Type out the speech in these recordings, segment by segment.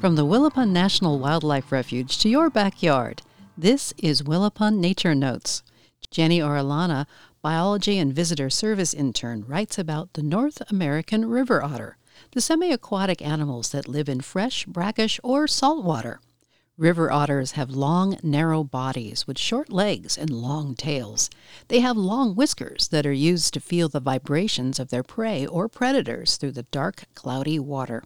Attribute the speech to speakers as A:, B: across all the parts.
A: From the Willapa National Wildlife Refuge to your backyard, this is Willapa Nature Notes. Jenny Orellana, biology and visitor service intern, writes about the North American river otter, the semi aquatic animals that live in fresh, brackish, or salt water. River otters have long, narrow bodies with short legs and long tails. They have long whiskers that are used to feel the vibrations of their prey or predators through the dark, cloudy water.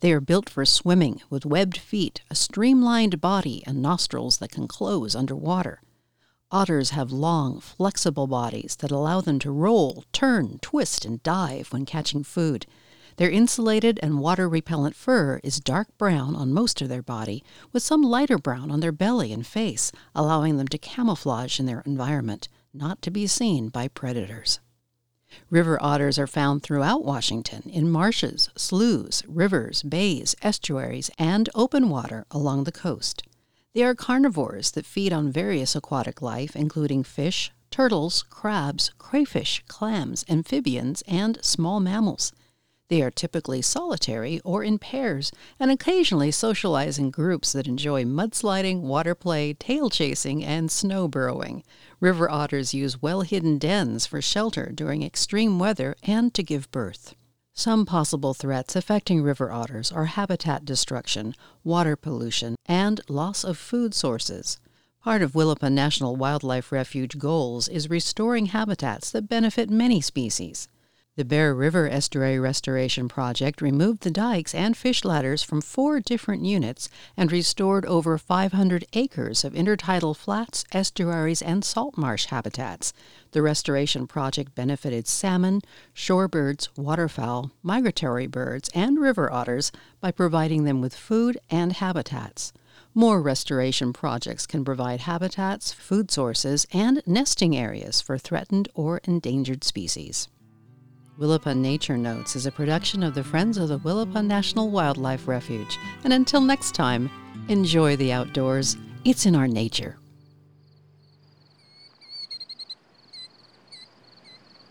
A: They are built for swimming with webbed feet, a streamlined body, and nostrils that can close underwater. Otters have long, flexible bodies that allow them to roll, turn, twist, and dive when catching food. Their insulated and water repellent fur is dark brown on most of their body, with some lighter brown on their belly and face, allowing them to camouflage in their environment, not to be seen by predators. River otters are found throughout Washington in marshes, sloughs, rivers, bays, estuaries, and open water along the coast. They are carnivores that feed on various aquatic life, including fish, turtles, crabs, crayfish, clams, amphibians, and small mammals. They are typically solitary or in pairs and occasionally socialize in groups that enjoy mudsliding, water play, tail chasing, and snow burrowing. River otters use well hidden dens for shelter during extreme weather and to give birth. Some possible threats affecting river otters are habitat destruction, water pollution, and loss of food sources. Part of Willapa National Wildlife Refuge goals is restoring habitats that benefit many species. The Bear River Estuary Restoration Project removed the dikes and fish ladders from four different units and restored over 500 acres of intertidal flats, estuaries, and salt marsh habitats. The restoration project benefited salmon, shorebirds, waterfowl, migratory birds, and river otters by providing them with food and habitats. More restoration projects can provide habitats, food sources, and nesting areas for threatened or endangered species. Willapa Nature Notes is a production of the Friends of the Willapa National Wildlife Refuge. And until next time, enjoy the outdoors. It's in our nature.